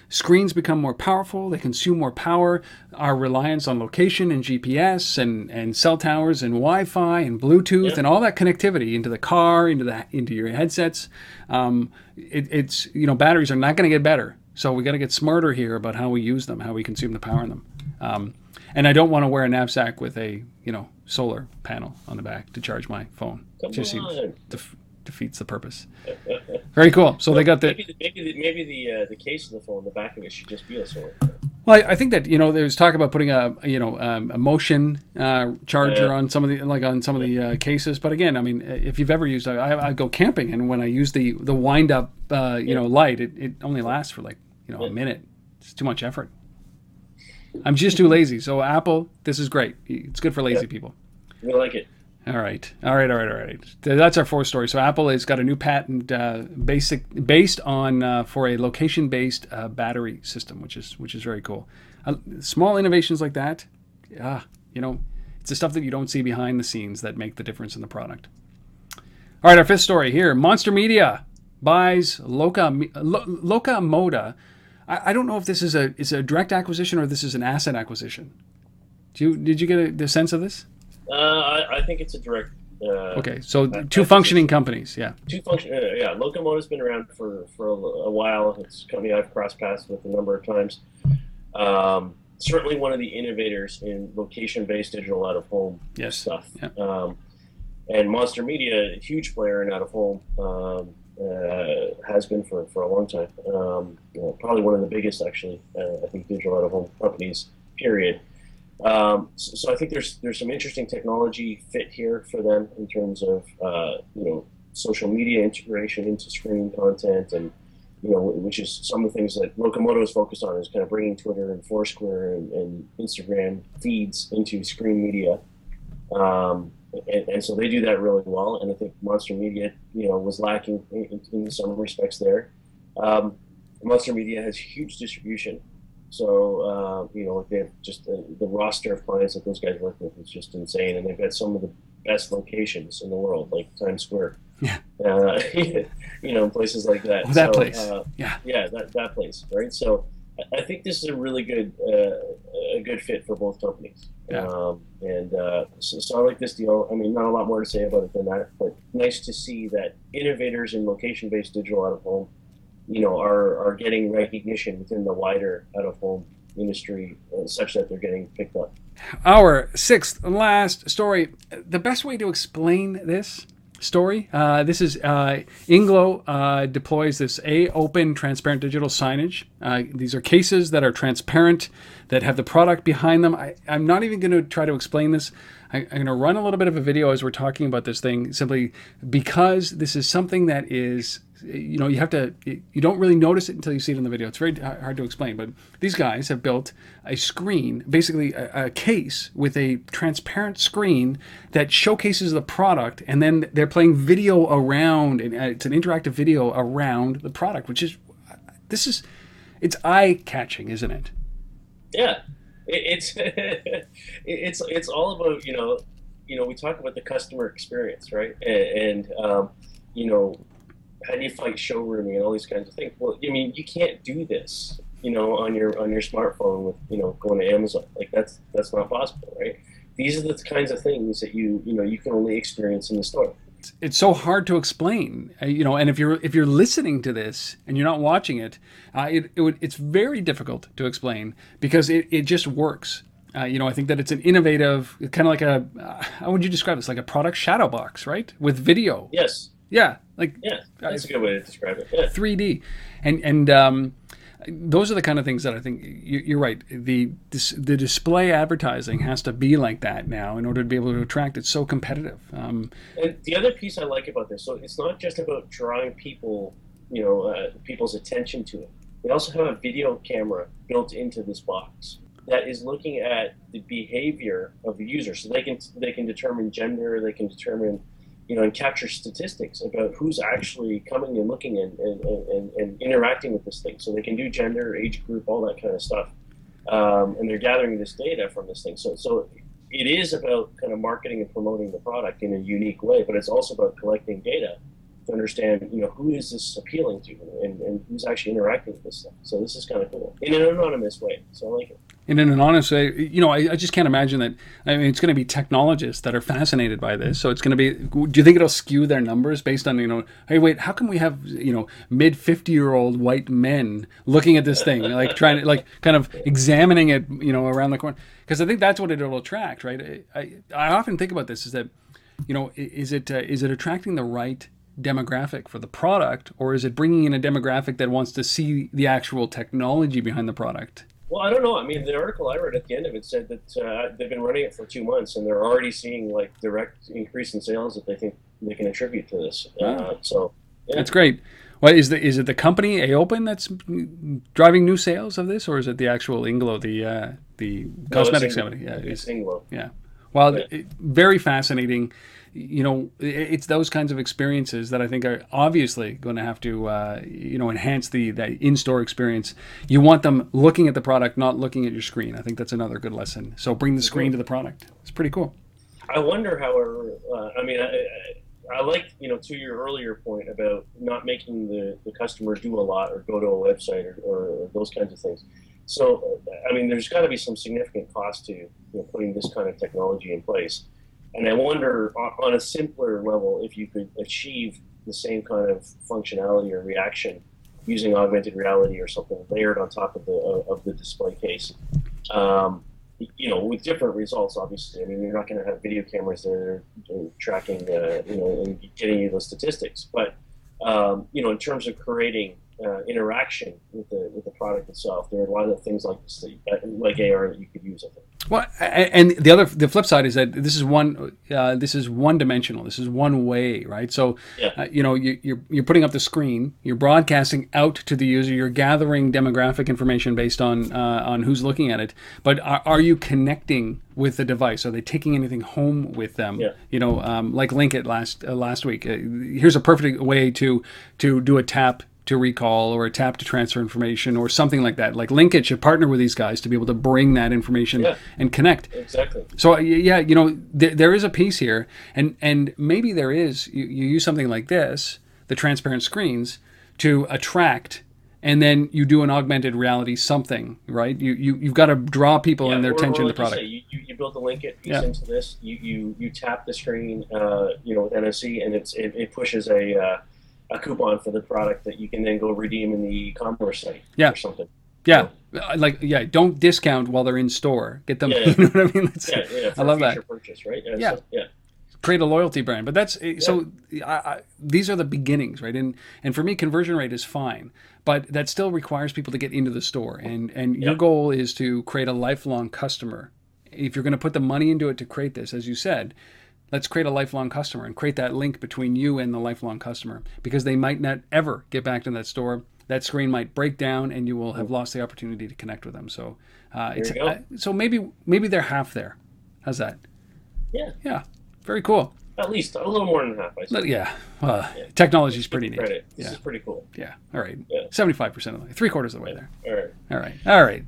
Screens become more powerful, they consume more power. Our reliance on location and GPS and, and cell towers and Wi Fi and Bluetooth yep. and all that connectivity into the car, into the into your headsets. Um, it, it's you know batteries are not going to get better, so we got to get smarter here about how we use them, how we consume the power in them. Um, and I don't want to wear a knapsack with a you know solar panel on the back to charge my phone. Come just on. Seems, defeats the purpose. Very cool. So well, they got the maybe the maybe the, maybe the, uh, the case of the phone, the back of it should just be a solar. Well, I, I think that you know there's talk about putting a you know um, a motion uh, charger yeah. on some of the like on some of the uh, cases, but again, I mean, if you've ever used, I, I go camping, and when I use the the wind up uh, you yeah. know light, it, it only lasts for like you know yeah. a minute. It's too much effort. I'm just too lazy. So Apple, this is great. It's good for lazy people. We like it. All right, all right, all right, all right. That's our fourth story. So Apple has got a new patent uh, basic based on uh, for a location-based uh, battery system, which is which is very cool. Uh, small innovations like that, yeah, you know, it's the stuff that you don't see behind the scenes that make the difference in the product. All right, our fifth story here: Monster Media buys Loca LocaModa. I, I don't know if this is a is a direct acquisition or this is an asset acquisition. Do you did you get a, the sense of this? Uh, I, I, think it's a direct Uh, Okay, so Uh, two functioning companies. Yeah. two function. Uh, yeah, LocaModa's been around for for a, a while. It's a company I've crossed paths with a number of times. Um, certainly one of the innovators in location-based digital out-of-home Yes. stuff. Yeah. Um, and Monster Media, a huge player in out-of-home, um, uh, has been for, for a long time. Um, you know, probably one of the biggest, actually. Uh, I think digital out-of-home companies. Period. Um, so, so I think there's there's some interesting technology fit here for them in terms of uh, you know social media integration into screen content and you know which is some of the things that LocaModa is focused on is kind of bringing Twitter and Foursquare and, and Instagram feeds into screen media. Um, and, and so they do that really well, and I think Monster Media, you know, was lacking in, in some respects there. Um, Monster Media has huge distribution, so uh, you know like they have just the, the roster of clients that those guys work with is just insane, and they've got some of the best locations in the world, like Times Square. Yeah. Uh, you know, places like that. Oh, that So, place. Uh, Yeah. yeah, that, that place, right? So I- I think this is a really good uh, a good fit for both companies. Yeah. Um, and uh, so, so I like this deal. I mean, not a lot more to say about it than that, but nice to see that innovators in location-based digital out of home, you know, are are getting recognition within the wider out of home industry, uh, such that they're getting picked up. Our sixth and last story. The best way to explain this story uh, this is uh, Inglot uh, deploys this AOpen transparent digital signage. Uh, these are cases that are transparent, that have the product behind them. I, I'm not even going to try to explain this. I, I'm going to run a little bit of a video as we're talking about this thing simply because this is something that is you know you have to you don't really notice it until you see it in the video. It's very hard to explain but these guys have built a screen basically a, a, case with a transparent screen that showcases the product and then they're playing video around and it's an interactive video around the product which is this is it's eye catching isn't it? Yeah. It's it's it's all about you know you know we talk about the customer experience right? And, and um, you know how do you fight showrooming and all these kinds of things? Well, I mean, you can't do this, you know, on your on your smartphone with you know going to Amazon. Like that's that's not possible, right? These are the kinds of things that you you know you can only experience in the store. It's so hard to explain, you know. And if you're if you're listening to this and you're not watching it, uh, it, it would, it's very difficult to explain because it, it just works. Uh, you know, I think that it's an innovative, kind of like a, uh, how would you describe this? Like a product shadow box, right? With video. Yes. Yeah, like yeah, that's a good way to describe it. Yeah. 3D, and and um, those are the kind of things that I think you're right. The this, the display advertising has to be like that now in order to be able to attract. It's so competitive. Um, and the other piece I like about this, so it's not just about drawing people, you know, uh, people's attention to it. We also have a video camera built into this box that is looking at the behavior of the user, so they can they can determine gender, they can determine you know, and capture statistics about who's actually coming and looking and, and, and, and, interacting with this thing. So they can do gender, age group, all that kind of stuff. Um, and they're gathering this data from this thing. So, so it is about kind of marketing and promoting the product in a unique way, but it's also about collecting data to understand, you know, who is this appealing to and, and who's actually interacting with this thing. So this is kind of cool in an anonymous way. So I like it in an honest way, you know, I, I, just can't imagine that. I mean, it's going to be technologists that are fascinated by this. So it's going to be. Do you think it'll skew their numbers based on you know? Hey, wait, how can we have you know mid fifty year old white men looking at this thing, like trying to like kind of examining it, you know, around the corner? Because I think that's what it'll attract, right? I, I, I often think about this: is that you know, is it uh, is it attracting the right demographic for the product, or is it bringing in a demographic that wants to see the actual technology behind the product? Well, I don't know. I mean, the article I read at the end of it said that uh, they've been running it for two months and they're already seeing like direct increase in sales that they think they can attribute to this. Uh, so yeah. that's great. Well, is the is it the company AOpen that's driving new sales of this, or is it the actual Inglot, the uh, the cosmetics company? Yeah, it's Inglot. Yeah. Well, yeah. It, very fascinating you know, it's those kinds of experiences that I think are obviously going to have to, uh, you know, enhance the, the in-store experience. You want them looking at the product, not looking at your screen. I think that's another good lesson. So bring the screen to the product. It's pretty cool. I wonder, however, uh, I mean, I, I, I like, you know, to your earlier point about not making the, the customer do a lot or go to a website or, or those kinds of things. So, I mean, there's got to be some significant cost to you know, putting this kind of technology in place. And I wonder, on a simpler level, if you could achieve the same kind of functionality or reaction using augmented reality or something layered on top of the of the display case. Um, you know, with different results, obviously. I mean, you're not going to have video cameras there tracking, uh, you know, and getting you those statistics. But um, you know, in terms of creating uh, interaction with the with the product itself, there are a lot of things like this, like AR that you could use. I think. Well, and the other, the flip side is that this is one, uh, this is one dimensional. This is one way, right? So, yeah. uh, you know, you, you're you're putting up the screen, you're broadcasting out to the user, you're gathering demographic information based on uh, on who's looking at it. But are, are, you connecting with the device? Are they taking anything home with them? Yeah. You know, um, like Linkit last uh, last week. Uh, here's a perfect way to to do a tap to recall or a tap to transfer information or something like that. Like Linkit should partner with these guys to be able to bring that information yeah, and connect. Exactly. So yeah, you know, th- there is a piece here, and and maybe there is. You, you use something like this, the transparent screens, to attract. And then you do an augmented reality something, right? You, you you've got to draw people yeah, and their or, attention or to the product. You, you, you, build the Linkit piece yeah. into this. You, you you tap the screen, uh, you know, with NFC, and it's it, it pushes a uh, a coupon for the product that you can then go redeem in the e-commerce site yeah. or something. Yeah, like yeah, don't discount while they're in store. Get them. Yeah, yeah. You know what I mean? That's, yeah, yeah. I love that. Purchase, right? Yeah, so, yeah. Create a loyalty brand, but that's so. I, I, these are the beginnings, right? And and for me, conversion rate is fine, but that still requires people to get into the store. And and your goal is to create a lifelong customer. If you're going to put the money into it to create this, as you said, Let's create a lifelong customer and create that link between you and the lifelong customer because they might not ever get back to that store. That screen might break down and you will have lost the opportunity to connect with them. So, uh, it's, uh, so maybe maybe they're half there. How's that? Yeah. Yeah. Very cool. At least a little more than half. I. Yeah. Uh, yeah. Technology is pretty neat. Credit. This yeah. is pretty cool. Yeah. All right. Yeah. Seventy-five percent of the way, three quarters of the way there. All right. All right. All right.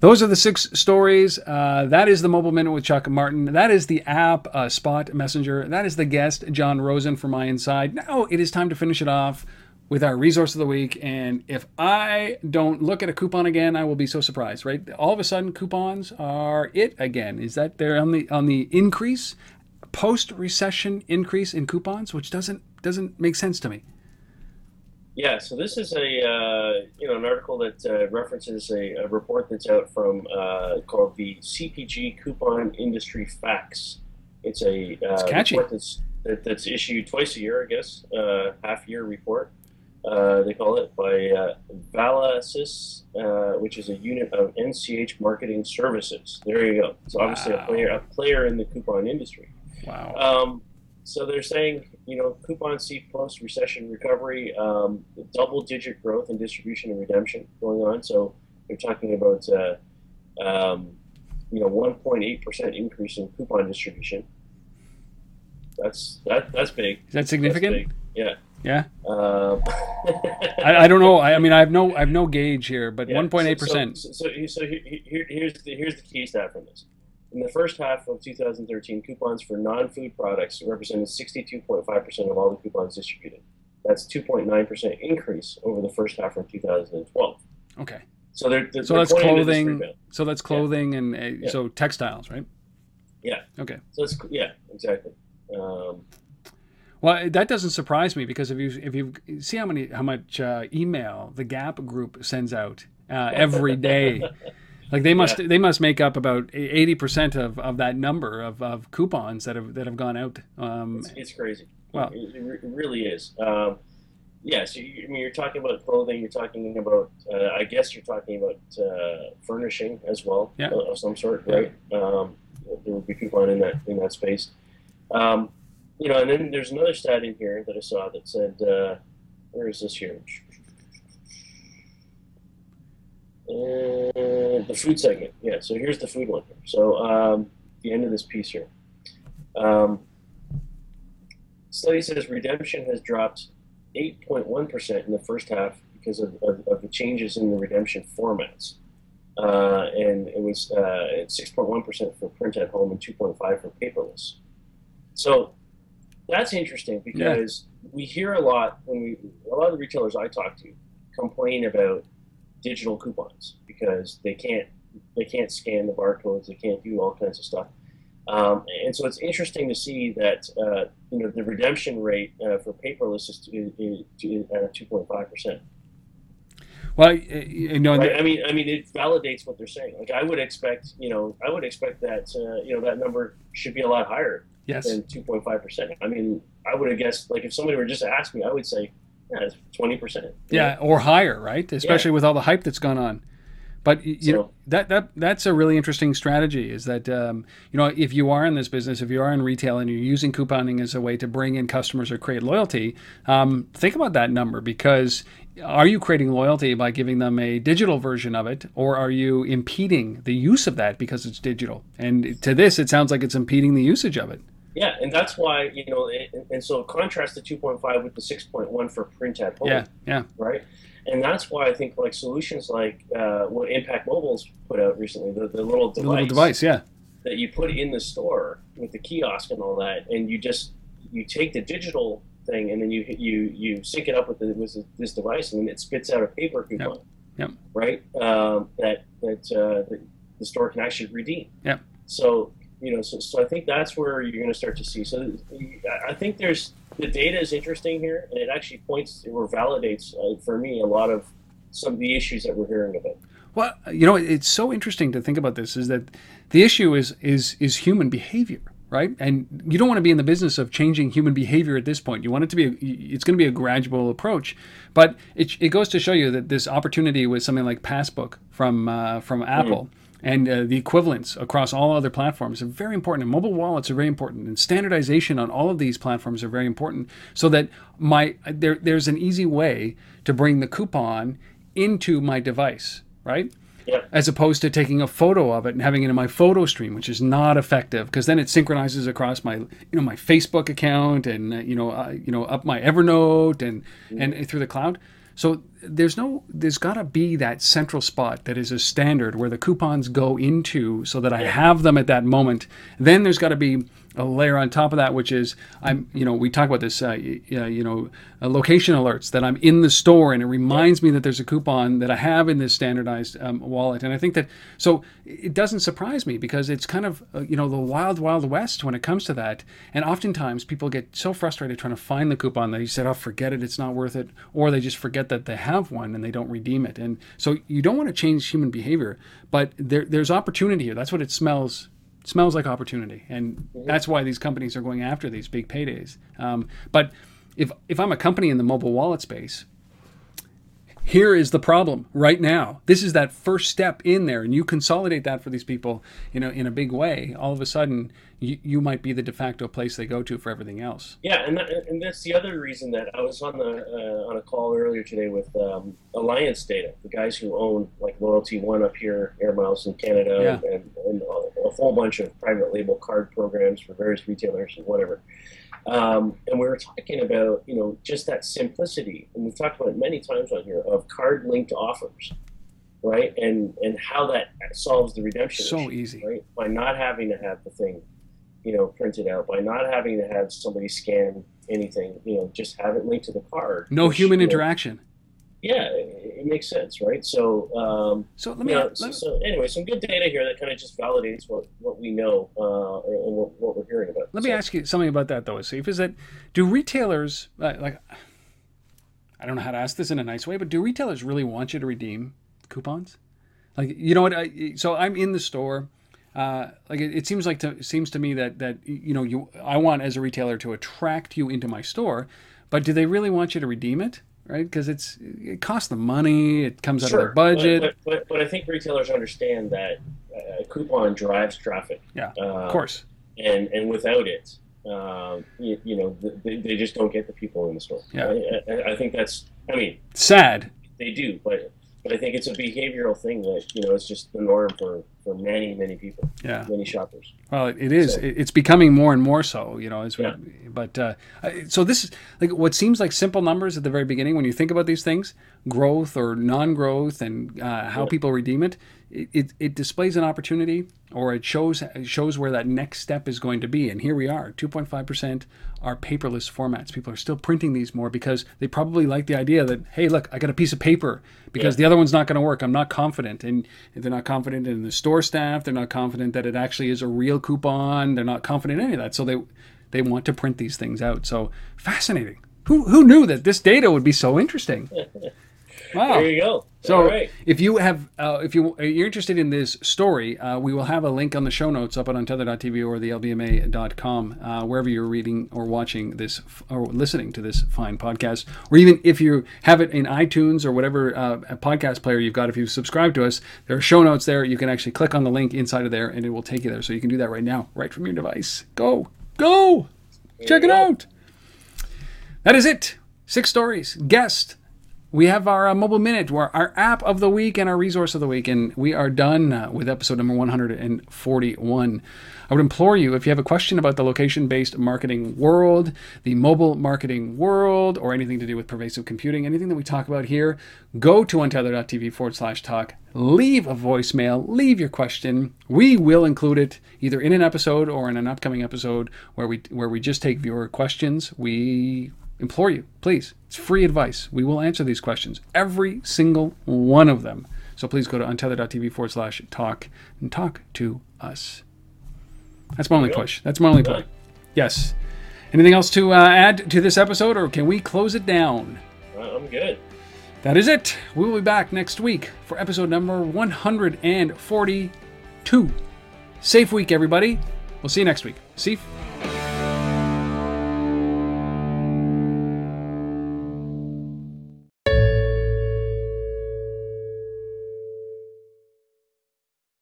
Those are the six stories. Uh, that is the Mobile Minute with Chuck Martin. That is the app, uh, Spot Messenger. That is the guest, John Rosen from iInside. Now it is time to finish it off with our resource of the week. And if I don't look at a coupon again, I will be so surprised. Right? All of a sudden, coupons are it again. Is that they're on the on the increase, post recession increase in coupons, which doesn't doesn't make sense to me. Yeah, so this is a uh, you know an article that uh, references a, a, report that's out from uh, called the CPG Coupon Industry Facts. It's a uh, report that's that, that's issued twice a year, I guess, uh, half year report. Uh, they call it by uh, Valassis, which is a unit of NCH Marketing Services. There you go. It's obviously wow. a player a player in the coupon industry. Wow. Um, so they're saying, you know, coupon C post recession recovery, um, double digit growth in distribution and redemption going on. So they're talking about, uh, um, you know, 1.8% increase in coupon distribution. That's that. That's big. Is that significant? Yeah. Yeah. Um, I, I, don't know. I, I, mean, I have no I have no gauge here, but 1.8 percent. So, so, so, so here, here's the here's the key stat from this. In the first half of 2013, coupons for non-food products represented 62.5% of all the coupons distributed. That's 2.9% increase over the first half of 2012. Okay. So they're, they're so they're that's clothing. So that's clothing yeah. and uh, yeah. so textiles, right? Yeah. Okay. So it's yeah, exactly. Um, well, that doesn't surprise me because if you if you see how many how much uh, email the Gap group sends out uh, every day. Like they must yeah. they must make up about eighty percent of, of that number of, of coupons that have that have gone out. Um, it's, it's, crazy. Well, it, it really is. Um, yeah, so you, I mean, you're talking about clothing. You're talking about, uh, I guess, you're talking about uh, furnishing as well, yeah. of some sort, right? Um, there would be coupon in that in that space. Um, you know, and then there's another stat in here that I saw that said, uh, where is this here? Uh, the food segment. Yeah, so here's the food one. So um, the end of this piece here. Um, study says redemption has dropped 8.1% in the first half because of, of, of, the changes in the redemption formats. Uh, and it was uh, 6.1% for print at home and 2.5 for paperless. So that's interesting because yeah. we hear a lot when we, a lot of the retailers I talk to complain about digital coupons because they can't they can't scan the barcodes, they can't do all kinds of stuff. Um, and so it's interesting to see that uh, you know the redemption rate uh, for paperless is, is, is at two point five percent. Well, you know, right? I mean, I mean, it validates what they're saying. Like, I would expect, you know, I would expect that, uh, you know, that number should be a lot higher yes. than two point five percent. I mean, I would have guessed, like, if somebody were just to ask me, I would say, yeah, twenty percent. Yeah, or higher, right? Especially yeah. with all the hype that's gone on. But you so, know that that that's a really interesting strategy. Is that um, you know if you are in this business, if you are in retail, and you're using couponing as a way to bring in customers or create loyalty, um, think about that number because are you creating loyalty by giving them a digital version of it, or are you impeding the use of that because it's digital? And to this, it sounds like it's impeding the usage of it. Yeah, and that's why you know, and, and so contrast the 2.5 with the 6.1 for print at home. Yeah, yeah. Right and that's why I think like solutions like uh, what Impact Mobile's put out recently, the, the little device, the little device, yeah, that you put in the store with the kiosk and all that, and you just you take the digital thing and then you you you sync it up with, the, with this device, and then it spits out a paper coupon. Yep. yep. Right. Um, that that uh, the, the store can actually redeem. Yep. So you know, so, so I think that's where you're going to start to see. So I think there's the data is interesting here, and it actually points or validates uh, for me a lot of some of the issues that we're hearing about. Well, you know, it's so interesting to think about this. Is that the issue is is is human behavior, right? And you don't want to be in the business of changing human behavior at this point. You want it to be, a, it's going to be a gradual approach. But it, it goes to show you that this opportunity with something like Passbook from uh, from Apple. Mm and uh, the equivalents across all other platforms are very important. And mobile wallets are very important, and standardization on all of these platforms are very important, so that my there there's an easy way to bring the coupon into my device, right? Yeah. As opposed to taking a photo of it and having it in my photo stream, which is not effective because then it synchronizes across my, you know, my Facebook account and uh, you know, uh, you know, up my Evernote and mm. and through the cloud. So there's no, there's got to be that central spot that is a standard where the coupons go into so that I have them at that moment. Then there's got to be a layer on top of that, which is I'm, you know, we talk about this, uh, you know, uh, location alerts that I'm in the store and it reminds me that there's a coupon that I have in this standardized um, wallet. And I think that so it doesn't surprise me because it's kind of uh, you know the wild wild west when it comes to that. And oftentimes people get so frustrated trying to find the coupon that you said, "Oh, forget it, it's not worth it," or they just forget that they have one and they don't redeem it. And so you don't want to change human behavior, but there, there's opportunity here. That's what it smells smells like opportunity, and that's why these companies are going after these big paydays. Um, but if if I'm a company in the mobile wallet space, here is the problem right now. This is that first step in there, and you consolidate that for these people, you know, in a big way. All of a sudden, you, you might be the de facto place they go to for everything else. Yeah, and that, and that's the other reason that I was on the uh, on a call earlier today with um, Alliance Data, the guys who own like Loyalty One up here, Air Miles in Canada, yeah. and, and a whole bunch of private label card programs for various retailers and whatever. Um, and we were talking about, you know, just that simplicity, and we've talked about it many times on here of card linked offers, right? And and how that solves the redemption. So issue, easy, right? By not having to have the thing, you know, printed out, by not having to have somebody scan anything, you know, just have it linked to the card. No which, human interaction. Know, yeah, it makes sense, right? So, um, so let me, know, let so, so, anyway, some good data here that kind of just validates what, what we know uh, and what, what, we're hearing about. Let so. me ask you something about that though, Steve. Is that do retailers uh, like? I don't know how to ask this in a nice way, but do retailers really want you to redeem coupons? Like, you know what? I, so I'm in the store. Uh, like it, it, seems like to, seems to me that that you know you I want as a retailer to attract you into my store, but do they really want you to redeem it? Right? Because it's it costs them money. It comes sure. out of their budget. But, but, but, but, I think retailers understand that a coupon drives traffic. Yeah, uh, of course. And and without it, um, you, you, know, they, they, just don't get the people in the store. Yeah, I, I think that's. I mean, sad. They do, but but I think it's a behavioral thing that you know it's just the norm for for many many people. Yeah, many shoppers. Well, it is. So. It's becoming more and more so. You know, as yeah. we, but uh, so this is like what seems like simple numbers at the very beginning when you think about these things, growth or non-growth, and uh, how yeah. people redeem it it, it, it, displays an opportunity or it shows it shows where that next step is going to be. And here we are 2.5% are paperless formats. People are still printing these more because they probably like the idea that, hey, look, I got a piece of paper because yeah. the other one's not going to work. I'm not confident. And they're not confident in the store store staff. They're not confident that it actually is a real coupon. They're not confident in any of that. So they they want to print these things out. So fascinating. Who who knew that this data would be so interesting? Wow. There you go. So, All right. if you have, uh, if you you're interested in this story, uh, we will have a link on the show notes up at untether.tv or the lbma.com, uh, wherever you're reading or watching this or listening to this fine podcast, or even if you have it in iTunes or whatever uh, podcast player you've got. If you subscribe to us, there are show notes there. You can actually click on the link inside of there, and it will take you there. So you can do that right now, right from your device. Go, go, check it go. out. That is it. Six stories. Guest we have our uh, mobile minute, our, our app of the week, and our resource of the week, and we are done uh, with episode number 141. I would implore you, if you have a question about the location based marketing world, the mobile marketing world, or anything to do with pervasive computing, anything that we talk about here, go to untether.tv forward slash talk, leave a voicemail, leave your question. We will include it either in an episode or in an upcoming episode where we where we just take viewer questions. We implore you, please. It's free advice. We will answer these questions, every single one of them. So please go to untether.tv forward slash talk and talk to us. That's my only push. That's my only push. Yes. Anything else to uh, add to this episode, or can we close it down? Uh, I'm good. That is it. We will be back next week for episode number 142. Safe week, everybody. We'll see you next week. See?